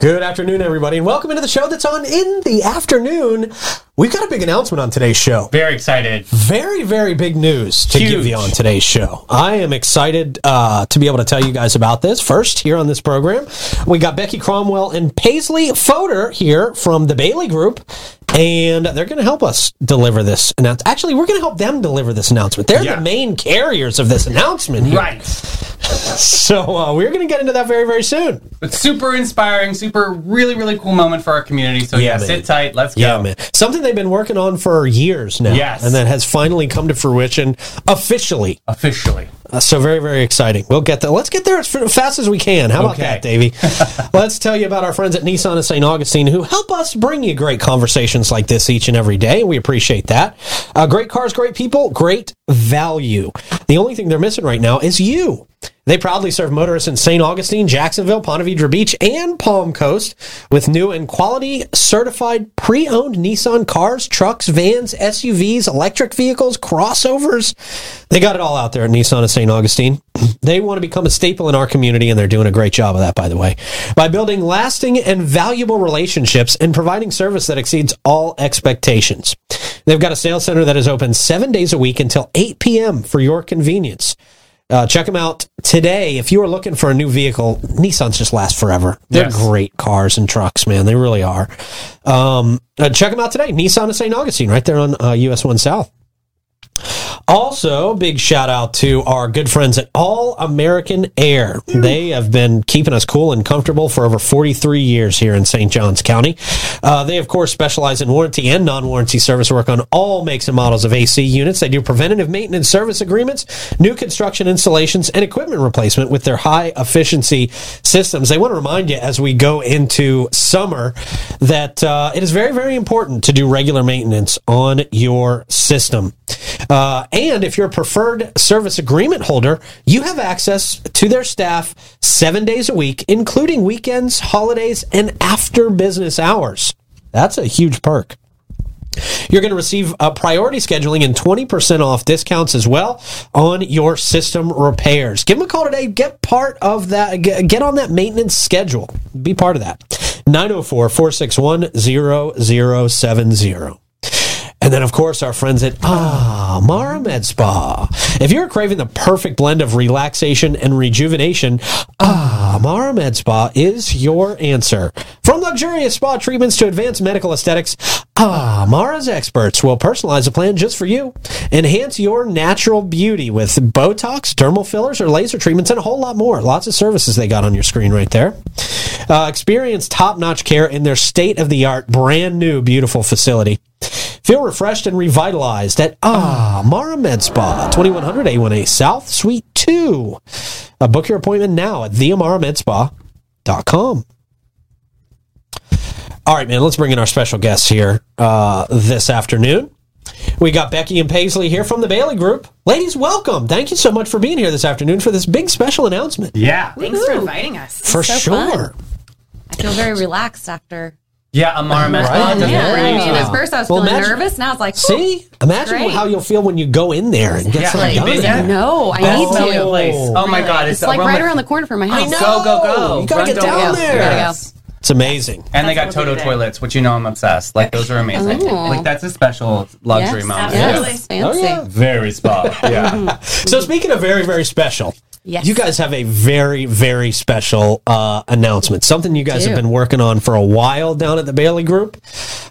Good afternoon, everybody, and welcome into the show that's on in the afternoon. We've got a big announcement on today's show. Very excited. Very, very big news to Huge. give you on today's show. I am excited uh, to be able to tell you guys about this. First, here on this program, we got Becky Cromwell and Paisley Fodor here from the Bailey Group, and they're going to help us deliver this announcement. Actually, we're going to help them deliver this announcement. They're Yeah. the main carriers of this announcement. Here. Right. So uh, we're going to get into that very, very soon. But super inspiring, super really, really cool moment for our community. So Yeah, yeah, sit tight. Let's go. Yeah, man. Something they've been working on for years now. Yes. And that has finally come to fruition officially. Officially. Uh, so very, very exciting. We'll get there. Let's get there as fast as we can. How about Okay. that, Davey? Let's tell you about our friends at Nissan of St. Augustine who help us bring you great conversations like this each and every day. We appreciate that. Uh, great cars, great people, great value. The only thing they're missing right now is you. They proudly serve motorists in St. Augustine, Jacksonville, Ponte Vedra Beach, and Palm Coast with new and quality certified pre-owned Nissan cars, trucks, vans, SUVs, electric vehicles, crossovers. They got it all out there at Nissan of St. Augustine. They want to become a staple in our community, and they're doing a great job of that, by the way, by building lasting and valuable relationships and providing service that exceeds all expectations. They've got a sales center that is open seven days a week until 8 p.m. for your convenience. Uh, check them out today. If you are looking for a new vehicle, Nissans just last forever. They're Yes. great cars and trucks, man. They really are. Um, uh, check them out today. Nissan of St. Augustine, right there on uh, US 1 South. Also, big shout out to our good friends at All American Air. They have been keeping us cool and comfortable for over 43 years here in St. Johns County. Uh, they, of course, specialize in warranty and non warranty service work on all makes and models of AC units. They do preventative maintenance service agreements, new construction installations, and equipment replacement with their high efficiency systems. They want to remind you as we go into summer that uh, it is very, very important to do regular maintenance on your system. Uh, and if you're a preferred service agreement holder, you have access to their staff seven days a week, including weekends, holidays, and after business hours. That's a huge perk. You're going to receive uh, priority scheduling and 20% off discounts as well on your system repairs. Give them a call today. Get part of that. Get, get on that maintenance schedule. Be part of that. 904 461 0070. And then, of course, our friends at Ah Mara Med Spa. If you're craving the perfect blend of relaxation and rejuvenation, Ah Mara Med Spa is your answer. From luxurious spa treatments to advanced medical aesthetics, Ah Mara's experts will personalize a plan just for you. Enhance your natural beauty with Botox, dermal fillers, or laser treatments, and a whole lot more. Lots of services they got on your screen right there. Uh, experience top-notch care in their state-of-the-art, brand new, beautiful facility. Feel refreshed and revitalized at Ah Mara Med Spa, 2100 A1A South, Suite 2. Uh, book your appointment now at theamaramedspa.com. All right, man, let's bring in our special guests here uh, this afternoon. We got Becky and Paisley here from the Bailey Group. Ladies, welcome. Thank you so much for being here this afternoon for this big special announcement. Yeah. Thanks for inviting us. For so sure. I feel very relaxed after. Yeah, Amara Med Right. does it Yeah, I mean, at first I was Well, feeling imagine- nervous. Now it's like, See? Imagine Great. how you'll feel when you go in there and get Yeah, something done. been there? no, I Best need to. place. Oh my god, It's it's, like aroma- right around the corner from my house. I know. Go go go! You gotta Run, get down go. there. Gotta go. Yes. It's amazing. And they got That's what we'll Toto toilets, which you know I'm obsessed. Like those are amazing. Oh. Like that's a special luxury Yes, moment. absolutely. Yes, fancy. Oh, yeah. Very spa. Yeah. So speaking of very, very special, Yes. you guys have a very, very special uh, announcement. Something you guys have been working on for a while down at the Bailey Group.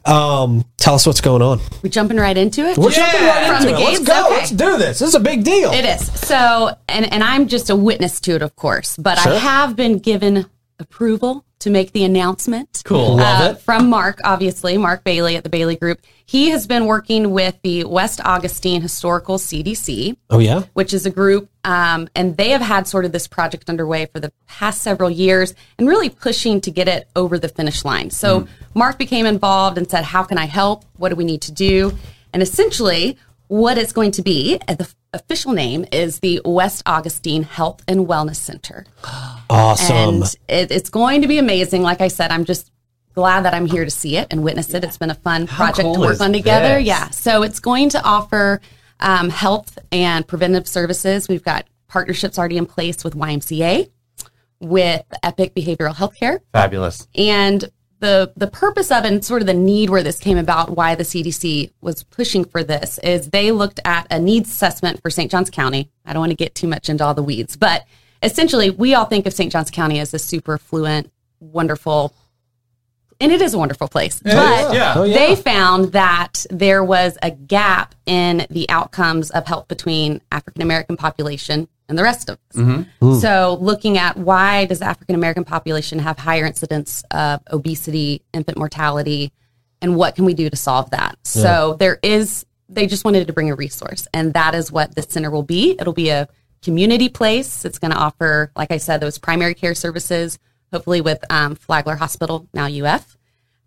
Um, tell us what's going on. We're jumping right into it? We're jumping right From into the it. Let's go. Okay. Let's do this. This is a big deal. It is. So, and, and I'm just a witness to it, of course, but Sure. I have been given approval to make the announcement. Cool. Love Uh, it. From Mark, obviously, Mark Bailey at the Bailey Group. He has been working with the West Augustine Historical CDC, Oh yeah. which is a group, um, and they have had sort of this project underway for the past several years and really pushing to get it over the finish line. So Mark became involved and said, How can I help? What do we need to do? And essentially, what it's going to be, uh, the official name is the West Augustine Health and Wellness Center. Awesome. And it, it's going to be amazing. Like I said, I'm just glad that I'm here to see it and witness it. It's been a fun project cool to work on together. this? Yeah. So it's going to offer um, health and preventive services. We've got partnerships already in place with YMCA, with Epic Behavioral Healthcare. Fabulous. And the the purpose of and sort of the need where this came about, why the CDC was pushing for this, is they looked at a needs assessment for St. Johns County. I don't want to get too much into all the weeds, but essentially, we all think of St. Johns County as a super fluent, wonderful, and it is a wonderful place. but oh, yeah. Oh, yeah. they found that there was a gap in the outcomes of health between African American population and the rest of us. Mm-hmm. So, looking at why does African American population have higher incidence of obesity, infant mortality, and what can we do to solve that? So, there is. They just wanted to bring a resource, and that is what this center will be. It'll be a community place. It's going to offer, like I said, those primary care services. Hopefully, with um, Flagler Hospital now UF.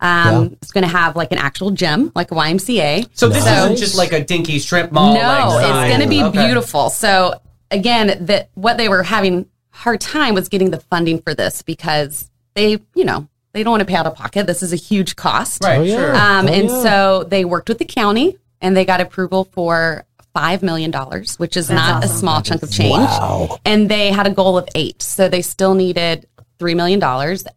Um, It's going to have like an actual gym, like a YMCA. So this isn't just like a dinky strip mall. No, like, it's going to be Okay. beautiful. So again, that what they were having hard time was getting the funding for this because they, you know, they don't want to pay out of pocket. This is a huge cost. Right, Oh, yeah. sure. Um, Oh, and yeah. so they worked with the county and they got approval for $5 million, which is not a small chunk of change. Wow. And they had a goal of eight. So they still needed $3 million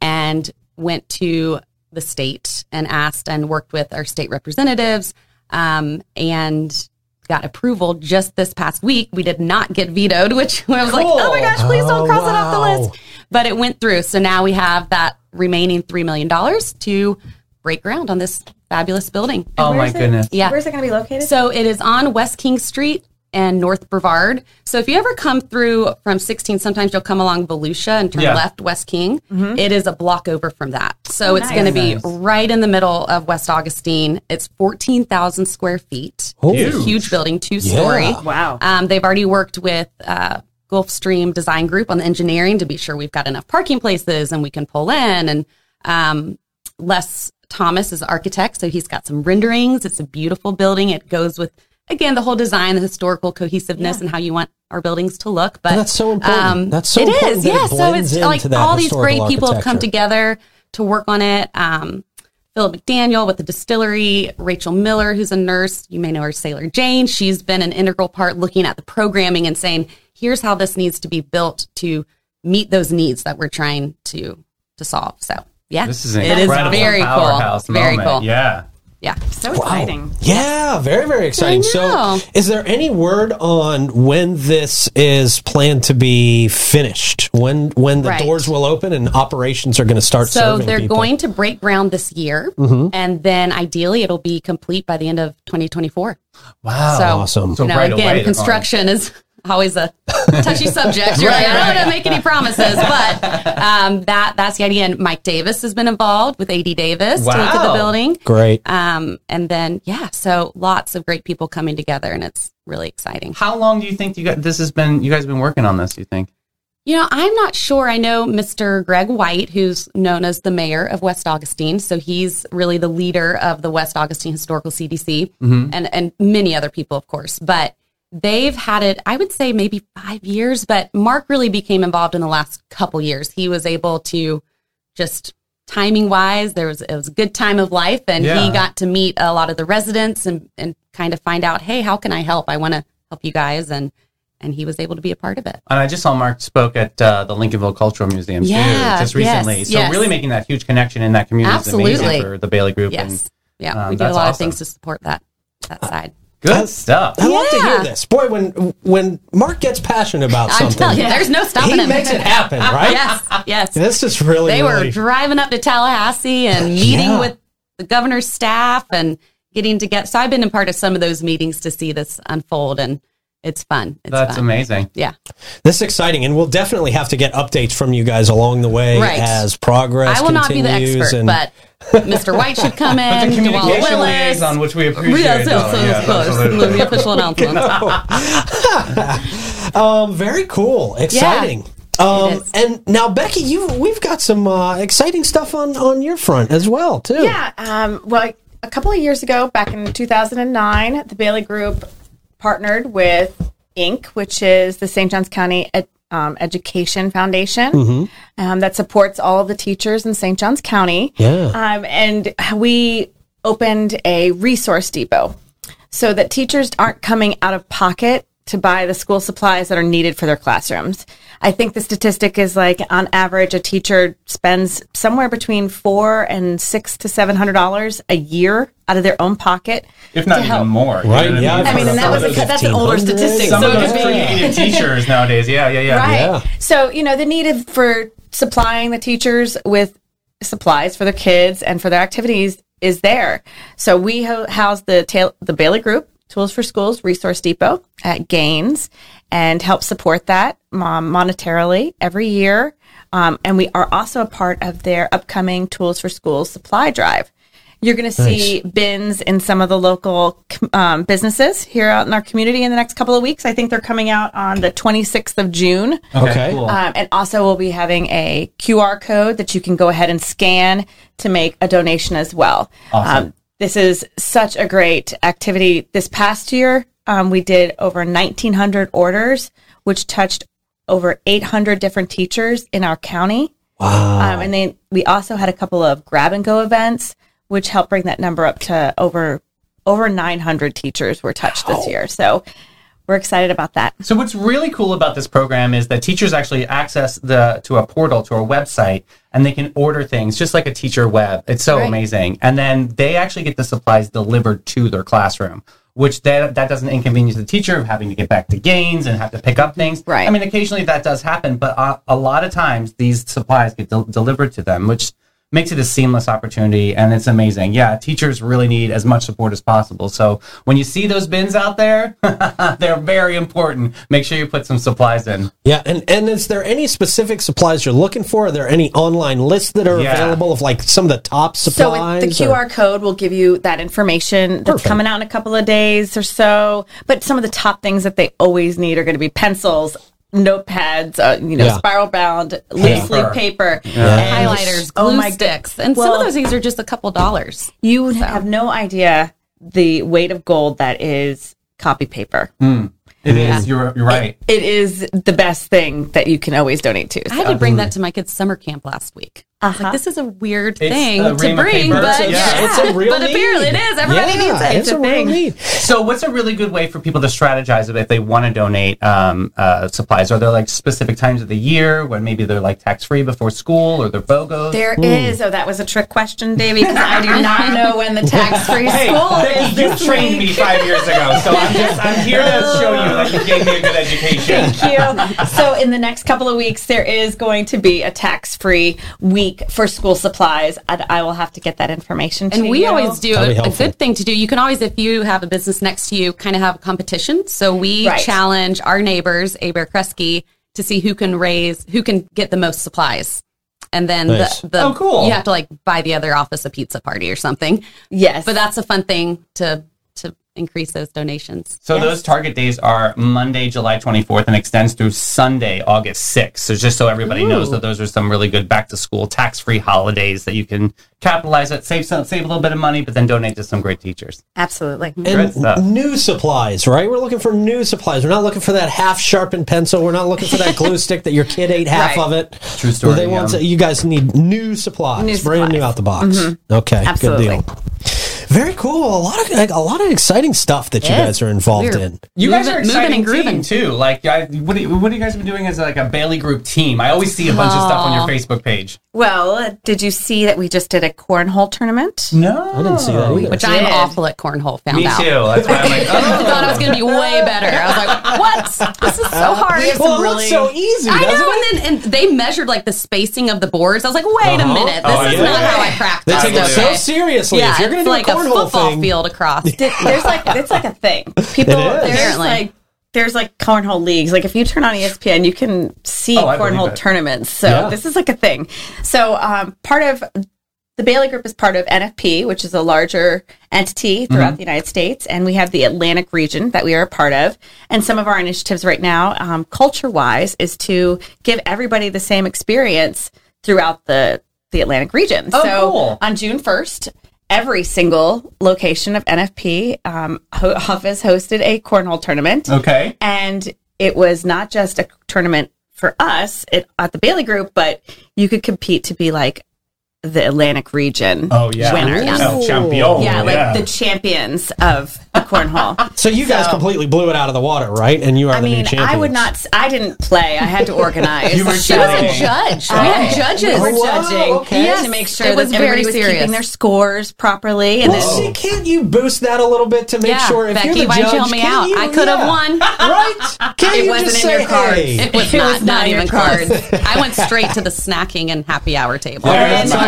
and went to the state and asked and worked with our state representatives um, and got approval just this past week. We did not get vetoed, which I was like, oh my gosh, please don't Oh, cross it off the list. But it went through. So now we have that remaining $3 million to break ground on this fabulous building. oh my Where's it? goodness. Yeah. Where's it going to be located? So it is on West King Street and North Brevard. So if you ever come through from 16, sometimes you'll come along Volusia and turn Yeah. left West King. It is a block over from that. So it's nice. going to be Nice. right in the middle of West Augustine. It's 14,000 square feet. Oh. It's a huge building, two story. Yeah. wow. Um, they've already worked with uh, Gulfstream Design Group on the engineering to be sure we've got enough parking places and we can pull in. And um, Les Thomas is architect, so he's got some renderings. It's a beautiful building. It goes with again the whole design, the historical cohesiveness, and how you want our buildings to look. But And that's so important. That's so it important is, that it yeah. so it's like all these great people have come together to work on it. Um, Philip McDaniel with the distillery, Rachel Miller, who's a nurse. You may know her, Sailor Jane. She's been an integral part looking at the programming and saying, here's how this needs to be built to meet those needs that we're trying to to solve. So yeah, This is an it is incredible very powerhouse cool. Very cool. Yeah. Yeah. so exciting. Yeah, very, very exciting. So, is there any word on when this is planned to be finished? When when the Right. doors will open and operations are going to start So serving they're people? going to break ground this year, Mm-hmm. and then ideally it'll be complete by the end of 2024. Wow. So, Awesome. So you know, right again, away construction is always a touchy subject. You're like, I don't want to make any promises, but um, that that's the idea. And Mike Davis has been involved with AD Davis to look at the building. Great. Um, and then yeah, so lots of great people coming together, and it's really exciting. How long do you think you got this has been you guys have been working on this, you think? You know, I'm not sure. I know Mr. Greg White, who's known as the mayor of West Augustine. So he's really the leader of the West Augustine Historical CDC and, and many other people, of course. But they've had it, I would say maybe five years, but Mark really became involved in the last couple years. He was able to just timing wise, there was, it was a good time of life and Yeah. he got to meet a lot of the residents and, and kind of find out, Hey, how can I help? I want to help you guys. And, and he was able to be a part of it. And I just saw Mark spoke at uh, the Lincolnville Cultural Museum Yeah, too, just yes, recently. so yes. really making that huge connection in that community is amazing Absolutely. for the Bailey Group. Yes. And Yeah. um, we do a lot of awesome. things to support that that side. Good stuff. I love to hear this. Boy, when when Mark gets passionate about I'm something, telling you, there's no stopping he him. makes it happen, right? yes, yes. This is really they were really, driving up to Tallahassee and meeting Yeah. with the governor's staff and getting to get. So I've been a part of some of those meetings to see this unfold, and it's fun. It's That's fun. amazing. Yeah, this is exciting, and we'll definitely have to get updates from you guys along the way Right. as progress I will not be the expert, and- but Mr. White should come But in. the DeWalt communication Willis. liaison, which we appreciate. Yes, yes, yes, Yeah, of course. The official announcement. Um, very cool, exciting. Um, and now Becky, you we've got some uh, exciting stuff on on your front as well too. Yeah. Um, well, a couple of years ago, back in 2009, the Bailey Group partnered with Inc., which is the St. Johns County Ed, um, Education Foundation um, that supports all the teachers in St. Johns County. Yeah. Um, and we opened a resource depot so that teachers aren't coming out of pocket to buy the school supplies that are needed for their classrooms. I think the statistic is like on average, a teacher spends somewhere between four and six to seven hundred dollars a year out of their own pocket, if not even help. more. you Right, know what yeah, mean? I mean, and that was a, that's an older statistic. Some so of those could be- creative teachers nowadays. Yeah, yeah, yeah. Right. Yeah. So, you know, the need for supplying the teachers with supplies for their kids and for their activities is there. So we ho- house the tail- the Bailey Group Tools for Schools Resource Depot at Gaines and help support that um, monetarily every year. Um, and we are also a part of their upcoming Tools for Schools supply drive. You're going to see bins in some of the local um, businesses here out in our community in the next couple of weeks. I think they're coming out on the 26th of June. Okay. cool. Um, and also, we'll be having a QR code that you can go ahead and scan to make a donation as well. Awesome. Um, this is such a great activity. This past year, um, we did over 1,900 orders, which touched over 800 different teachers in our county. Wow. Um, and then we also had a couple of grab and go events, which helped bring that number up to over over 900 teachers were touched this year. So we're excited about that. So what's really cool about this program is that teachers actually access the to a portal to a website and they can order things just like a teacher web. It's so Right. amazing. And then they actually get the supplies delivered to their classroom. Which that, that doesn't inconvenience the teacher of having to get back to gains and have to pick up things. Right. I mean, occasionally that does happen, but uh, a lot of times these supplies get del- delivered to them, which makes it a seamless opportunity and it's amazing. Yeah, teachers really need as much support as possible. So when you see those bins out there, they're very important. Make sure you put some supplies in. Yeah, and and is there any specific supplies you're looking for? Are there any online lists that are Yeah. available of like some of the top So supplies? it, the or- QR code will give you that information that's Perfect. coming out in a couple of days or so. But some of the top things that they always need are going to be pencils, notepads, uh, you know, Yeah. spiral bound, loose leaf paper, and- highlighters, glue Oh my sticks, and some of those things are just a couple dollars. You have no idea the weight of gold that is copy paper. It is. You're, you're right. It is the best thing that you can always donate to. I had to bring that to my kids' summer camp last week. I was Uh-huh. like, this is a weird It's thing a to bring, paper. but It's yeah, it's a real but apparently need. it is. Everybody yeah, needs it. It's, a, real thing. need. So, what's a really good way for people to strategize if they want to donate um, uh, supplies? Are there like specific times of the year when maybe they're like tax free before school or they're BOGOs? There is. Oh, that was a trick question, Davey, because I do not know when the tax-free school Becky, is. you trained me five years ago, so I'm just I'm here to show you that you gave me a good education. Thank you. So, in the next couple of weeks, there is going to be a tax-free week for school supplies. I, I will have to get that information to And we you. always do a, a good thing to do. You can always, if you have a business next to you, kind of have a competition. So we Right. challenge our neighbors, Aber Kresge, to see who can raise, who can get the most supplies. And then Nice. the, the Oh, cool. you have to like buy the other office a pizza party or something. Yes, But that's a fun thing to to increase those donations. So Yes. those target days are Monday, July 24th, and extends through Sunday, August 6th. So just so everybody knows that those are some really good back to school tax free holidays that you can capitalize it, save some, save a little bit of money, but then donate to some great teachers. absolutely. And Good stuff. new supplies, right? We're looking for new supplies. We're not looking for that half sharpened pencil. We're not looking for that glue stick that your kid ate half Right. of it. True story, They want yeah. to- you guys need new supplies, New brand new out the box. Mm-hmm. Okay, Absolutely. good deal. Very cool. A lot of like, a lot of exciting stuff that you Yes. guys are involved We're- in. You guys are Moving- moving exciting and grooving. team too. Like, I, what, do you, what have you guys been doing as like a Bailey Group team? I always see a bunch of stuff on your Facebook page. Well, did you see that we just did a cornhole tournament? No, I didn't see that either. Which I'm awful at cornhole. Found Me out. too. That's why I'm like, I oh. thought it was going to be way better. I was like, "What? This is so hard." well, it really- looks so easy, I know, it? and then and they measured like the spacing of the boards. I was like, "Wait a Uh-huh. minute, this Oh, is yeah. not how I They take it so seriously. Yeah, if you're going to do like a a cornhole football thing, field across. there's like it's like a thing. People It is. there's Apparently. like there's like cornhole leagues. Like if you turn on ESPN, you can see Oh, cornhole tournaments. So Yeah. this is like a thing. So um, part of the Bailey Group is part of NFP, which is a larger entity throughout Mm-hmm. the United States, and we have the Atlantic region that we are a part of. And some of our initiatives right now, um, culture-wise, is to give everybody the same experience throughout the the Atlantic region. Oh, so cool. on June first, every single location of NFP um, ho- office hosted a cornhole tournament, Okay. and it was not just a tournament for us it, at the Bailey Group, but you could compete to be like the Atlantic region. Oh yeah, winners. El champion. Yeah, like the champions of the cornhole. So you guys So- completely blew it out of the water, right? And you are I the new mean, champions. I would not. s- I didn't play. I had to organize. You were She was a Dang. judge. We Oh. had judges. Oh. We were Oh, judging okay. yeah, to make sure It was that everybody very was serious. keeping their scores properly. And Well, see, can't you boost that a little bit to make yeah, sure if Becky, you're the why'd judge, you help me can't out? you- I could have yeah. won. right? Can't It you wasn't just in say, your cards. hey? It was not, not not even cards. cards. I went straight to the snacking and happy hour table.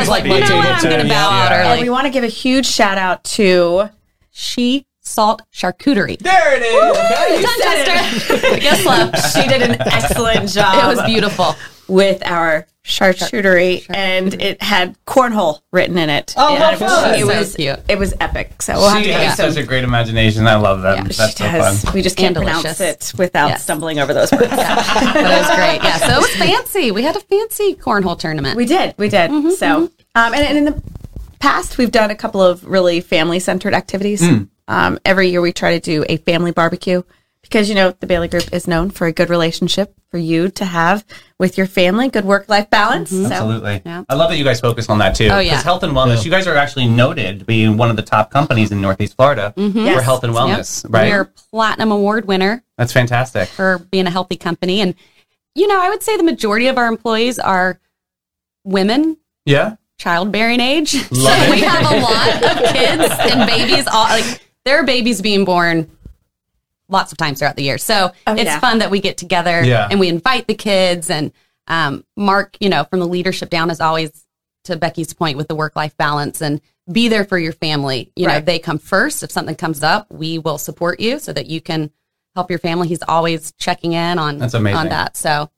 Yeah, and that I was sounds like, like you know what? table I'm going to too. bow out Yeah. and we want to give a huge shout out to She salt charcuterie. There it is. Okay. Done, Tester. Guess what? she did an excellent job. It was beautiful. with our charcuterie, and it had cornhole written in it. Oh, And how it, was, it So was cute. It was epic. So we'll have She to has get such a great imagination. I love them. Yeah, That's She so does. fun. We just can't pronounce it without Yes. stumbling over those words. But it was great. Yeah, so it was fancy. We had a fancy cornhole tournament. We did. We did. Mm-hmm, so, um, and, and in the past, we've done a couple of really family centered activities. Hmm. Um, every year, we try to do a family barbecue because, you know, the Bailey Group is known for a good relationship for you to have with your family, good work life balance. So, Absolutely. Yeah. I love that you guys focus on that too. Oh, yeah. Because health and wellness, you guys are actually noted being one of the top companies in Northeast Florida for Yes. health and Yep. wellness, right? We're a platinum award winner That's fantastic. for being a healthy company. And, you know, I would say the majority of our employees are women, Yeah. Childbearing age. Love so it. we have a lot of kids and babies. All like there are babies being born lots of times throughout the year. So Oh, it's yeah. fun that we get together Yeah. and we invite the kids. And um, Mark, you know, from the leadership down is always to Becky's point with the work life balance and be there for your family. You know, they come first. If something comes up, we will support you so that you can help your family. He's always checking in on That's amazing. on that. So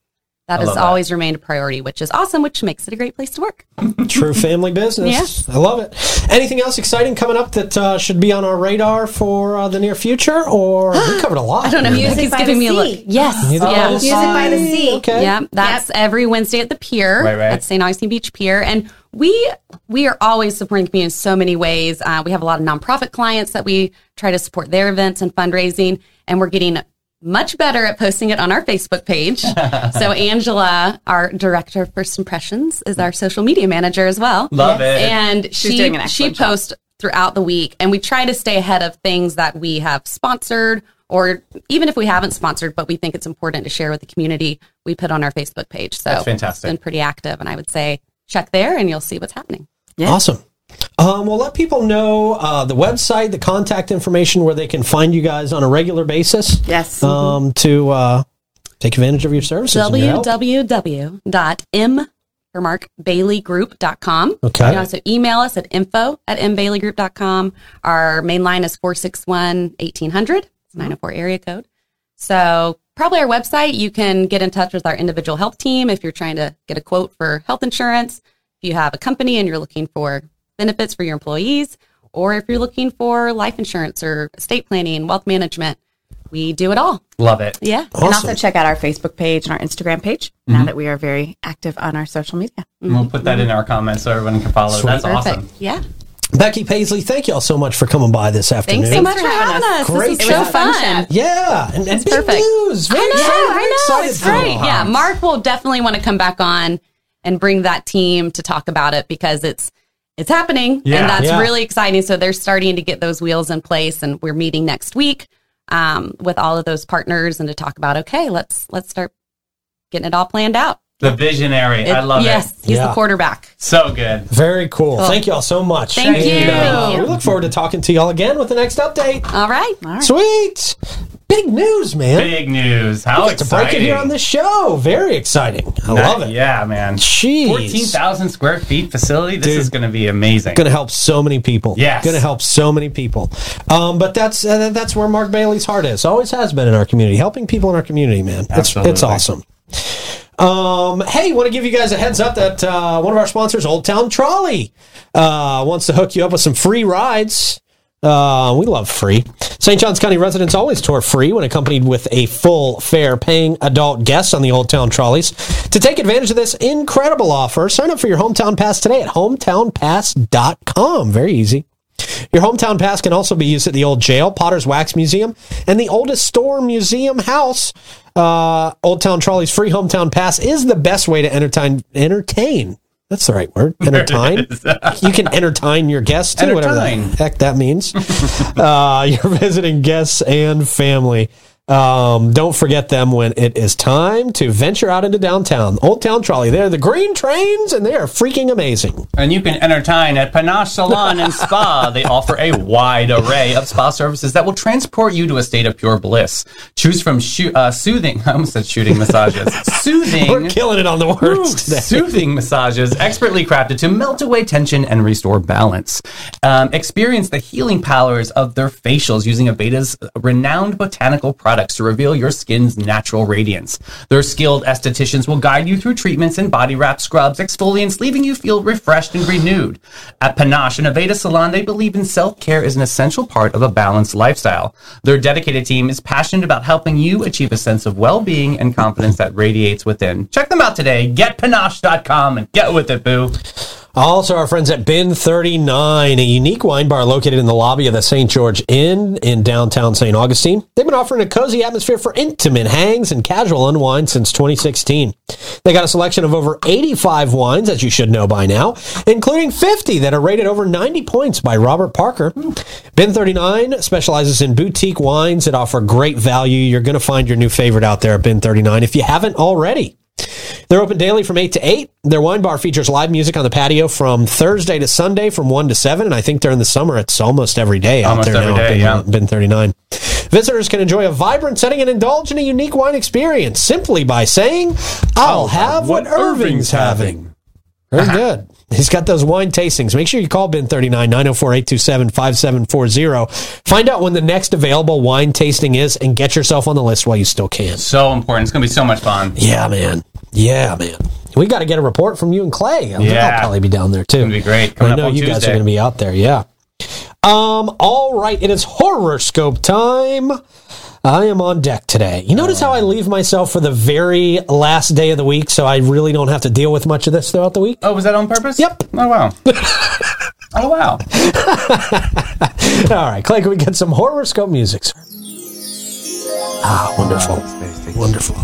that I has love that. always remained a priority, which is awesome, which makes it a great place to work. True family business. Yes. I love it. Anything else exciting coming up that uh, should be on our radar for uh, the near future? Or we covered a lot. I don't know. Music Becky's by giving the me a look. sea. Yes. Music by yeah. the Music by the sea. Okay. Yeah, that's every Wednesday at the pier Right, right. at St. Augustine Beach Pier, and we we are always supporting the community in so many ways. Uh, we have a lot of nonprofit clients that we try to support their events and fundraising, and we're getting much better at posting it on our Facebook page. so Angela, our director of First Impressions, is our social media manager as well. Love it. And she doing an she posts throughout the week, and we try to stay ahead of things that we have sponsored, or even if we haven't sponsored, but we think it's important to share with the community. We put on our Facebook page. So That's fantastic. It's been pretty active, and I would say check there, and you'll see what's happening. Awesome. Um, well, let people know uh, the website, the contact information where they can find you guys on a regular basis. Yes. Um, to uh, take advantage of your services. and your help. www.m for Mark BaileyGroup.com. Okay. You can also email us at info at mbaileyGroup.com. Our main line is 461 1800. It's 904 area code. So, probably our website, you can get in touch with our individual health team if you're trying to get a quote for health insurance. If you have a company and you're looking for benefits for your employees, or if you're looking for life insurance or estate planning, wealth management, we do it all. Love it. Yeah. And also check out our Facebook page and our Instagram page now mm-hmm. that we are very active on our social media. And We'll put that in our comments so everyone can follow. That's Perfect. awesome. Yeah. Becky Paisley, thank you all so much for coming by this afternoon. Thanks so much for for having having us. us. Great This is so. Fun fun. Yeah, and, and big perfect. news. Very I know, excited, very I know. excited It's for you. great. Yeah, Mark will definitely want to come back on and bring that team to talk about it because it's it's happening Yeah. and that's Yeah. really exciting. So they're starting to get those wheels in place, and we're meeting next week um, with all of those partners and to talk about okay, let's let's start getting it all planned out. The visionary. I love yes, it. Yes, he's Yeah. the quarterback. So good. Very cool. Thank you all so much. Thank you. And, uh, Thank you. We look forward to talking to y'all again with the next update. All right. Sweet. Big news, man. Big news. How to exciting. break it here on the show. Very exciting. I love it. Yeah, man. Jeez. 14,000 square feet facility. This Dude. is going to be amazing. Going to help so many people. Yes. Going to help so many people. Um, but that's uh, that's where Mark Bailey's heart is. Always has been in our community, helping people in our community. Man, it's Absolutely. it's awesome. Um, hey, want to give you guys a heads up that uh, one of our sponsors, Old Town Trolley, uh, wants to hook you up with some free rides. Uh, we love free. St. Johns County residents always tour free when accompanied with a full fare paying adult guest on the Old Town Trolleys. To take advantage of this incredible offer, sign up for your Hometown Pass today at hometownpass.com. Very easy. Your hometown pass can also be used at the old jail, Potter's Wax Museum, and the oldest store museum house. Uh, old Town Trolley's free hometown pass is the best way to entertain, entertain That's the right word. Entertain. you can entertain your guests too, whatever the heck that means. uh, you're visiting guests and family. Um, don't forget them when it is time to venture out into downtown. Old Town Trolley. They're the green trains, and they are freaking amazing. And you can entertain at Panache Salon and Spa. They offer a wide array of spa services that will transport you to a state of pure bliss. Choose from shoo- uh, soothing, I almost said shooting massages. soothing. We're killing it on the Ooh, words today. soothing massages expertly crafted to melt away tension and restore balance. Um, experience the healing powers of their facials using Aveda's renowned botanical products to reveal your skin's natural radiance. Their skilled estheticians will guide you through treatments and body wrap scrubs, exfoliants, leaving you feel refreshed and renewed. At Panache and Aveda Salon, they believe in self-care is an essential part of a balanced lifestyle. Their dedicated team is passionate about helping you achieve a sense of well-being and confidence that radiates within. Check them out today. GetPanache.com and get with it, boo. Also, our friends at Bin 39, a unique wine bar located in the lobby of the St. George Inn in downtown St. Augustine. They've been offering a cozy atmosphere for intimate hangs and casual unwind since 2016. They got a selection of over 85 wines, as you should know by now, including 50 that are rated over 90 points by Robert Parker. Bin 39 specializes in boutique wines that offer great value. You're going to find your new favorite out there at Bin 39 if you haven't already. They're open daily from 8 to 8. Their wine bar features live music on the patio from Thursday to Sunday from 1 to 7. And I think during the summer, it's almost every day out Almost there every now. day, Bin, yeah. Bin 39. Visitors can enjoy a vibrant setting and indulge in a unique wine experience simply by saying, I'll have what Irving's having. Very good. He's got those wine tastings. Make sure you call Bin 39 904 827 5740. Find out when the next available wine tasting is and get yourself on the list while you still can. So important. It's going to be so much fun. Yeah, man. Yeah, man. We got to get a report from you and Clay. I'll, Yeah. I'll probably be down there too. It's gonna be great. Coming I know you guys are going to be out there. Yeah. Um. All right. It is horoscope time. I am on deck today. You notice how I leave myself for the very last day of the week, so I really don't have to deal with much of this throughout the week. Oh, was that on purpose? Yep. Oh, wow. oh, wow. All right, Clay, can we get some horoscope music, sir? Ah, wonderful. Wonderful.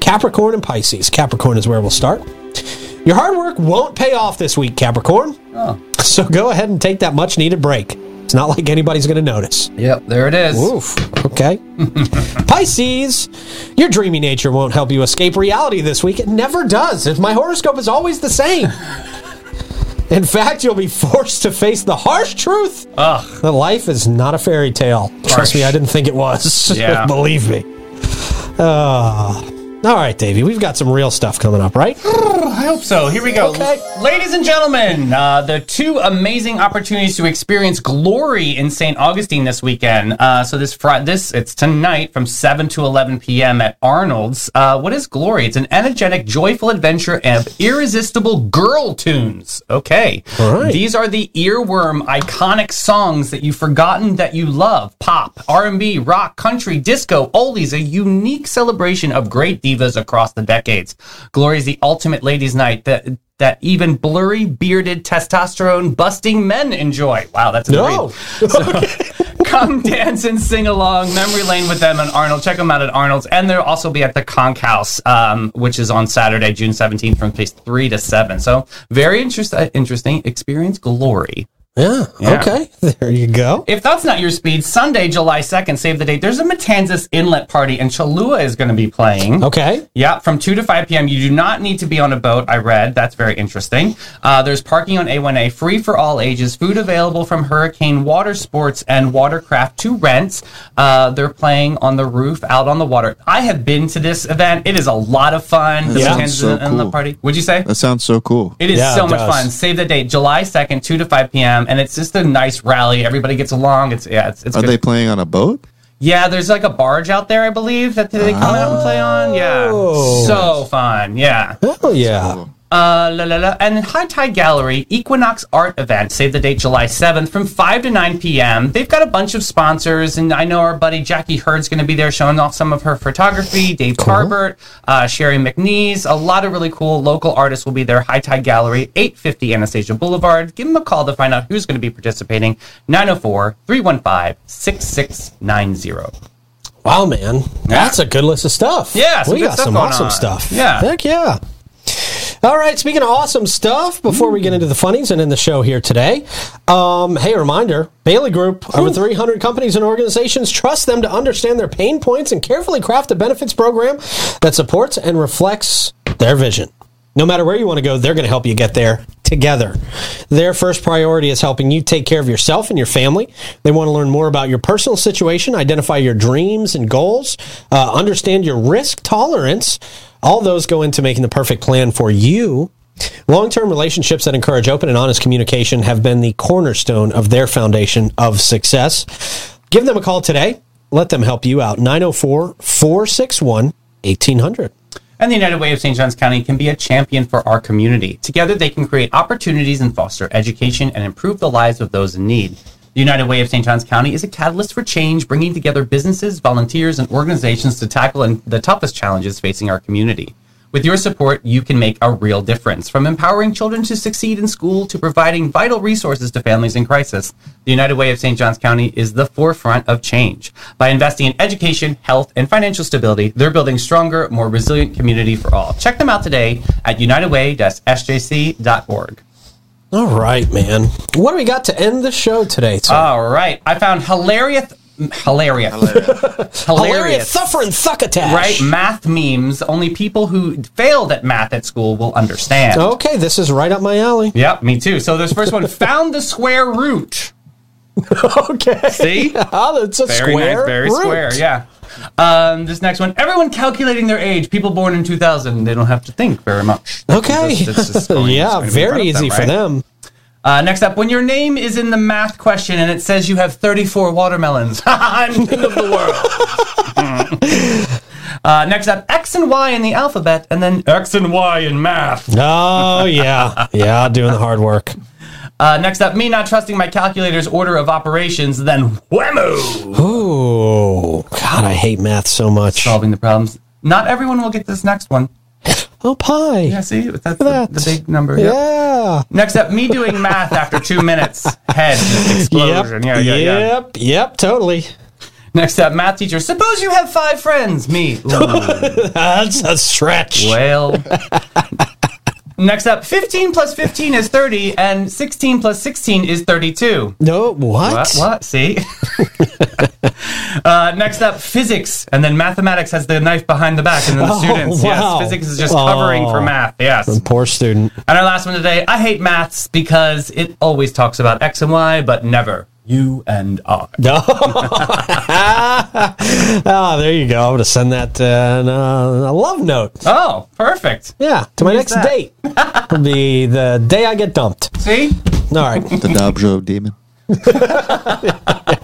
Capricorn and Pisces. Capricorn is where we'll start. Your hard work won't pay off this week, Capricorn. Oh. So go ahead and take that much needed break. It's not like anybody's going to notice. Yep, there it is. Oof. Okay. Pisces, your dreamy nature won't help you escape reality this week. It never does. My horoscope is always the same. In fact, you'll be forced to face the harsh truth Ugh. that life is not a fairy tale. Trust me, I didn't think it was. Yeah. Believe me. Uh, all right, Davey, we've got some real stuff coming up, right? I hope so. Here we go. Okay. Ladies and gentlemen, uh, the two amazing opportunities to experience glory in St. Augustine this weekend. Uh, so this Friday, this it's tonight from 7 to 11 p.m. at Arnold's. Uh, what is glory? It's an energetic, joyful adventure of irresistible girl tunes. Okay. All right. These are the earworm iconic songs that you've forgotten that you love. Pop, R&B, rock, country, disco, oldies, a unique celebration of great divas across the decades. Glory is the ultimate ladies' night that that even blurry, bearded, testosterone busting men enjoy. Wow, that's a No. read. Come dance and sing along memory lane with them and Arnold. Check them out at Arnold's, and they'll also be at the Conch House, um, which is on Saturday, June seventeenth, from place three to seven. So very interest- uh, interesting experience. Glory. Yeah. Yeah. Okay. There you go. If that's not your speed, Sunday, July 2nd, save the date. There's a Matanzas Inlet party, and Cholula is going to be playing. Okay. Yeah, from 2 to 5 p.m. You do not need to be on a boat, I read. That's very interesting. Uh, there's parking on A1A, free for all ages, food available from Hurricane Water Sports and Watercraft to rent. Uh, they're playing on the roof out on the water. I have been to this event. It is a lot of fun. The Yeah. Matanzas So Inlet cool. party. Would you say? That sounds so cool. It is Yeah, so it much does. fun. Save the date, July 2nd, 2 to 5 p.m. And it's just a nice rally. Everybody gets along. It's, yeah, it's, it's Are good. they playing on a boat? Yeah, there's like a barge out there, I believe, that they come out and play on. Yeah. Oh. So fun. Yeah. Oh, yeah. Uh, la, la, la. And High Tide Gallery Equinox Art Event, save the date July 7th from 5 to 9 p.m. They've got a bunch of sponsors, and I know our buddy Jackie Hurd's going to be there showing off some of her photography. Dave Tarbert, uh, Sherry McNeese, a lot of really cool local artists will be there. High Tide Gallery, 850 Anastasia Boulevard. Give them a call to find out who's going to be participating. 904 315 6690. Wow, man. That's a good list of stuff. Yeah, we got stuff some awesome on. stuff. Yeah. Heck yeah. All right, speaking of awesome stuff, before we get into the funnies and in the show here today, um, hey, reminder Bailey Group, over 300 companies and organizations trust them to understand their pain points and carefully craft a benefits program that supports and reflects their vision. No matter where you want to go, they're going to help you get there together. Their first priority is helping you take care of yourself and your family. They want to learn more about your personal situation, identify your dreams and goals, uh, understand your risk tolerance. All those go into making the perfect plan for you. Long term relationships that encourage open and honest communication have been the cornerstone of their foundation of success. Give them a call today. Let them help you out. 904 461 1800. And the United Way of St. Johns County can be a champion for our community. Together, they can create opportunities and foster education and improve the lives of those in need. The United Way of St. Johns County is a catalyst for change, bringing together businesses, volunteers, and organizations to tackle the toughest challenges facing our community. With your support, you can make a real difference. From empowering children to succeed in school to providing vital resources to families in crisis, the United Way of St. Johns County is the forefront of change. By investing in education, health, and financial stability, they're building stronger, more resilient community for all. Check them out today at unitedway-sjc.org. All right, man. What do we got to end the show today, sir? All right. I found hilarious, hilarious, hilarious, Hilarious Thuffer and Thuckatash. right? Math memes only people who failed at math at school will understand. Okay, this is right up my alley. Yep, me too. So this first one found the square root. Okay. See? Oh, it's a Very square. nice, very root. square, yeah. Um, this next one, everyone calculating their age. People born in 2000, they don't have to think very much. Okay. It's just- it's just going- yeah, going to be in very front of easy for them. Uh, next up, when your name is in the math question and it says you have 34 watermelons, I'm king of the world. uh, next up, X and Y in the alphabet, and then X and Y in math. Oh, yeah. Yeah, doing the hard work. Uh, next up, me not trusting my calculator's order of operations, then whammo! Oh, God, I hate math so much. Solving the problems. Not everyone will get this next one. Oh, pie. Yeah, see? That's the, the big number. Yep. Yeah. Next up, me doing math after two minutes. Head explosion. Yep. Yeah, yeah, yeah. Yep. Yep. Totally. Next up, math teacher. Suppose you have five friends. Me. That's a stretch. Well. Next up, 15 plus 15 is 30, and 16 plus 16 is 32. No, what? What? What? See? uh, next up, physics, and then mathematics has the knife behind the back, and then the Oh, students. wow. Yes, physics is just covering for Oh. math. Yes. Poor student. And our last one today, I hate maths because it always talks about X and Y, but never you and I. No. oh, there you go. I'm going to send that uh, a love note. Oh, perfect. Yeah, to my next that? date. Will be the day I get dumped. See? All right. The Dobbs Demon.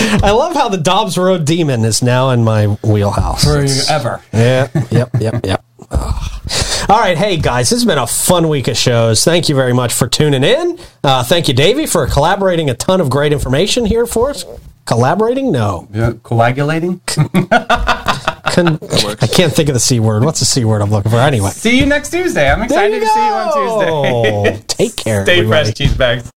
I love how the Dobbs Road Demon is now in my wheelhouse. Forever. Yeah. Yep. Yep. Yep. Ugh. All right, hey guys, this has been a fun week of shows. Thank you very much for tuning in. Uh, thank you, Davey, for collaborating a ton of great information here for us. Collaborating? No. Yeah, coagulating. Con- I can't think of the C word. What's the C word I'm looking for? Anyway. See you next Tuesday. I'm excited to see you on. Tuesday. Take care. Stay everybody. fresh, cheese bags.